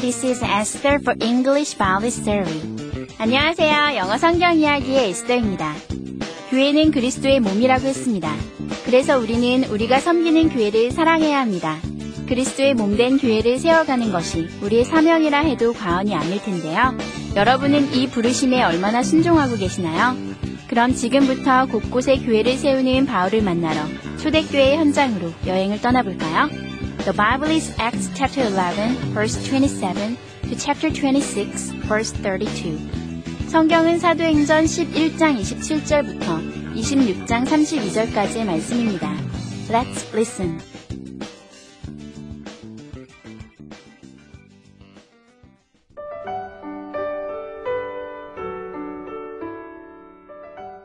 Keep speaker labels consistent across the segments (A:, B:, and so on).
A: This is Esther for English Bible Story. 안녕하세요. 영어 성경 이야기의 에스더입니다. 교회는 그리스도의 몸이라고 했습니다. 그래서 우리는 우리가 섬기는 교회를 사랑해야 합니다. 그리스도의 몸된 교회를 세워가는 것이 우리의 사명이라 해도 과언이 아닐 텐데요. 여러분은 이 부르심에 얼마나 순종하고 계시나요? 그럼 지금부터 곳곳에 교회를 세우는 바울을 만나러 초대교회 현장으로 여행을 떠나볼까요? The Bible is Acts chapter 11, verse 27 to chapter 26, verse 32. 성경은 사도행전 11장 27절부터 26장 32절까지의 말씀입니다. Let's listen.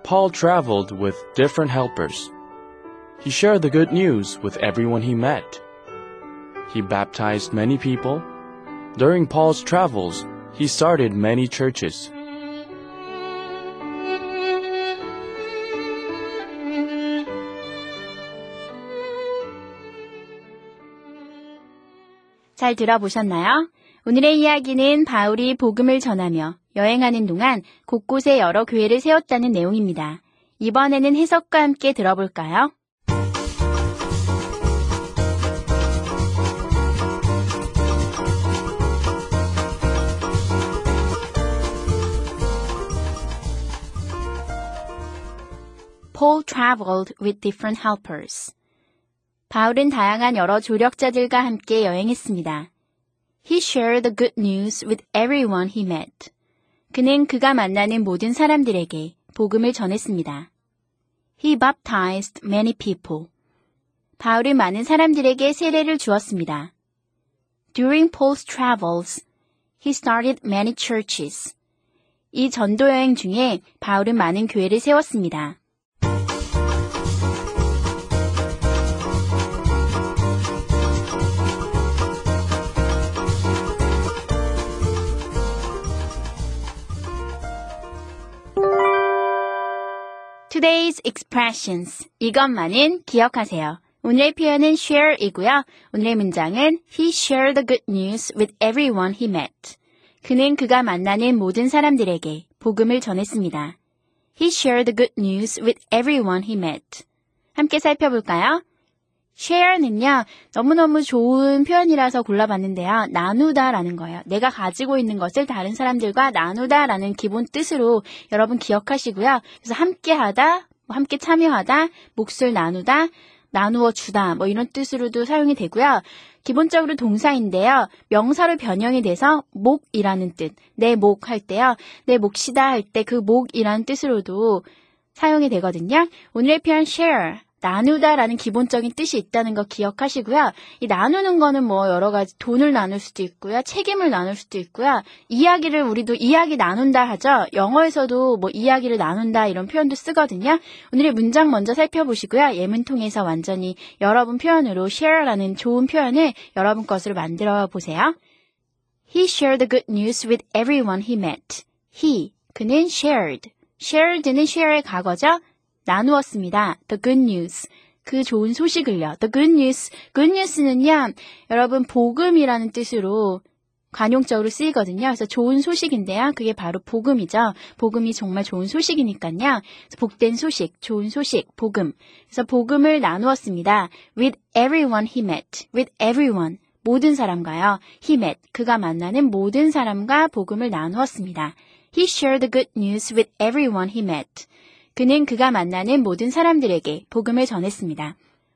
B: Paul traveled with different helpers. He shared the good news with everyone he met. He baptized many people. During Paul's travels, he started many churches.
A: 잘 들어보셨나요? 오늘의 이야기는 바울이 복음을 전하며 여행하는 동안 곳곳에 여러 교회를 세웠다는 내용입니다. 이번에는 해석과 함께 들어볼까요? Paul traveled with different helpers. 바울은 다양한 여러 조력자들과 함께 여행했습니다. He shared the good news with everyone he met. 그는 그가 만나는 모든 사람들에게 복음을 전했습니다. He baptized many people. 바울은 많은 사람들에게 세례를 주었습니다. During Paul's travels, he started many churches. 이 전도 여행 중에 바울은 많은 교회를 세웠습니다. Today's expressions. 이것만은 기억하세요. 오늘의 표현은 share이고요. 오늘의 문장은 He shared the good news with everyone he met. 그는 그가 만나는 모든 사람들에게 복음을 전했습니다. He shared the good news with everyone he met. 함께 살펴볼까요? Share는요, 너무너무 좋은 표현이라서 골라봤는데요. 나누다라는 거예요. 내가 가지고 있는 것을 다른 사람들과 나누다라는 기본 뜻으로 여러분 기억하시고요. 그래서 함께 하다, 뭐 함께 참여하다, 몫을 나누다, 나누어 주다, 뭐 이런 뜻으로도 사용이 되고요. 기본적으로 동사인데요. 명사로 변형이 돼서 목이라는 뜻, 내 목 할 때요. 내 몫이다 할 때 그 목이라는 뜻으로도 사용이 되거든요. 오늘의 표현 share. 나누다라는 기본적인 뜻이 있다는 거 기억하시고요. 이 나누는 거는 뭐 여러 가지 돈을 나눌 수도 있고요. 책임을 나눌 수도 있고요. 이야기를 우리도 이야기 나눈다 하죠. 영어에서도 뭐 이야기를 나눈다 이런 표현도 쓰거든요. 오늘의 문장 먼저 살펴보시고요. 예문 통해서 완전히 여러분 표현으로 share라는 좋은 표현을 여러분 것으로 만들어 보세요. He shared the good news with everyone he met. He, 그는 shared. shared는 share의 과거죠. 나누었습니다. The good news. 그 좋은 소식을요. The good news. good news는요, 여러분, 복음이라는 뜻으로 관용적으로 쓰이거든요. 그래서 좋은 소식인데요. 그게 바로 복음이죠. 복음이 정말 좋은 소식이니까요. 복된 소식, 좋은 소식, 복음. 그래서 복음을 나누었습니다. With everyone he met. With everyone. 모든 사람과요. He met. 그가 만나는 모든 사람과 복음을 나누었습니다. He shared the good news with everyone he met. 그는 그가 만나는 모든 사람들에게 복음을 전했습니다.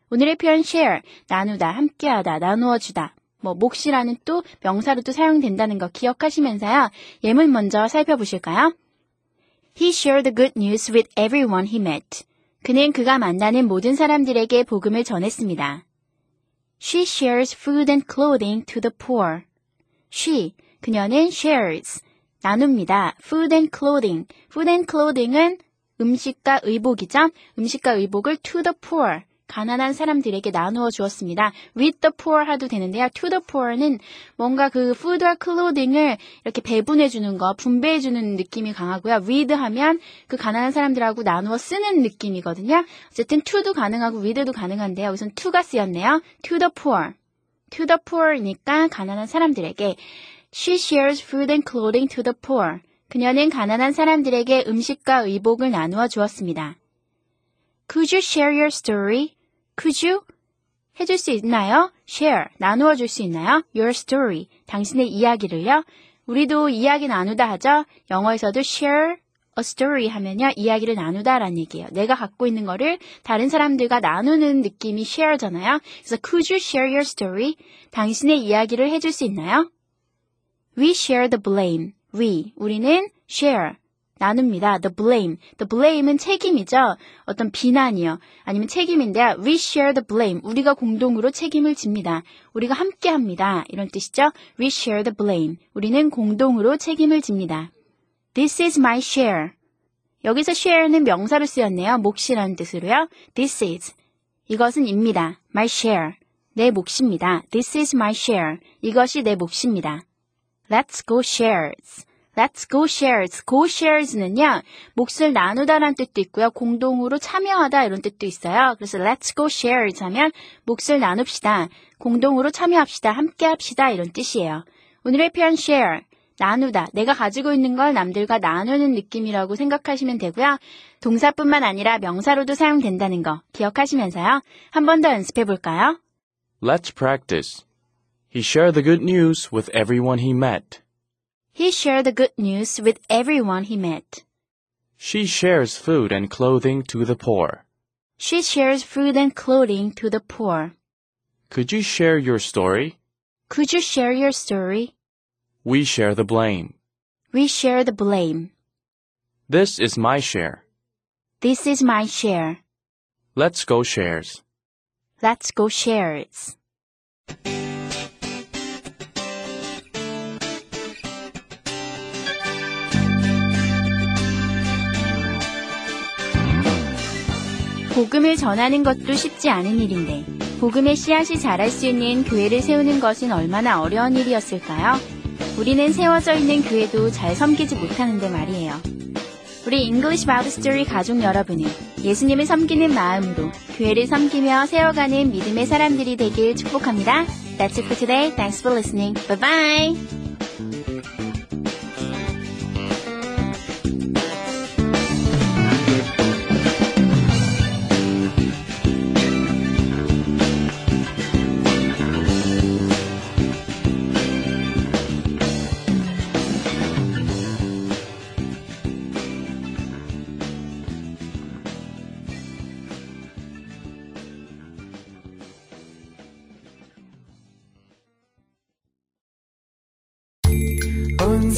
A: 오늘의 표현 share, 나누다, 함께하다, 나누어 주다. 뭐 몫이라는 또 명사로 도 사용된다는 거 기억하시면서요. 예문 먼저 살펴보실까요? He shared the good news with everyone he met. 그는 그가 만나는 모든 사람들에게 복음을 전했습니다. She shares food and clothing to the poor. she. 그녀는 shares. 나눕니다. food and clothing. food and clothing은 음식과 의복이죠. 음식과 의복을 to the poor. 가난한 사람들에게 나누어 주었습니다. with the poor 하도 되는데요. to the poor는 뭔가 그 food와 clothing을 이렇게 배분해 주는 거, 분배해 주는 느낌이 강하고요. with 하면 그 가난한 사람들하고 나누어 쓰는 느낌이거든요. 어쨌든 to도 가능하고 with도 가능한데요. 여기선 to가 쓰였네요. to the poor. to the poor니까 가난한 사람들에게 she shares food and clothing to the poor. 그녀는 가난한 사람들에게 음식과 의복을 나누어 주었습니다. Could you share your story? Could you? 해줄 수 있나요? Share, 나누어 줄 수 있나요? Your story, 당신의 이야기를요. 우리도 이야기 나누다 하죠. 영어에서도 share a story 하면요. 이야기를 나누다라는 얘기예요. 내가 갖고 있는 거를 다른 사람들과 나누는 느낌이 share잖아요. 그래서 could you share your story? 당신의 이야기를 해줄 수 있나요? We share the blame. We, 우리는 share, 나눕니다. The blame. The blame은 책임이죠. 어떤 비난이요. 아니면 책임인데요. We share the blame. 우리가 공동으로 책임을 집니다. 우리가 함께 합니다. 이런 뜻이죠. We share the blame. 우리는 공동으로 책임을 집니다. This is my share. 여기서 share는 명사로 쓰였네요. 몫이라는 뜻으로요. This is. 이것은 입니다. My share. 내 몫입니다. This is my share. 이것이 내 몫입니다. Let's go shares. Let's go shares. go shares는요, 몫을 나누다라는 뜻도 있고요. 공동으로 참여하다 이런 뜻도 있어요. 그래서 let's go shares 하면 몫을 나눕시다. 공동으로 참여합시다. 함께 합시다. 이런 뜻이에요. 오늘의 표현 share. 나누다. 내가 가지고 있는 걸 남들과 나누는 느낌이라고 생각하시면 되고요. 동사뿐만 아니라 명사로도 사용된다는 거 기억하시면서요. 한 번 더 연습해 볼까요?
B: Let's practice. He shared the good news with everyone he met.
A: He shared the good news with everyone he met.
B: She shares food and clothing to the poor.
A: She shares food and clothing to the poor.
B: Could you share your story?
A: Could you share your story?
B: We share the blame.
A: We share the blame.
B: This is my share.
A: This is my share.
B: Let's go shares.
A: Let's go shares. 복음을 전하는 것도 쉽지 않은 일인데, 복음의 씨앗이 자랄 수 있는 교회를 세우는 것은 얼마나 어려운 일이었을까요? 우리는 세워져 있는 교회도 잘 섬기지 못하는데 말이에요. 우리 English Bible Story 가족 여러분은 예수님을 섬기는 마음으로 교회를 섬기며 세워가는 믿음의 사람들이 되길 축복합니다. That's it for today. Thanks for listening. Bye bye.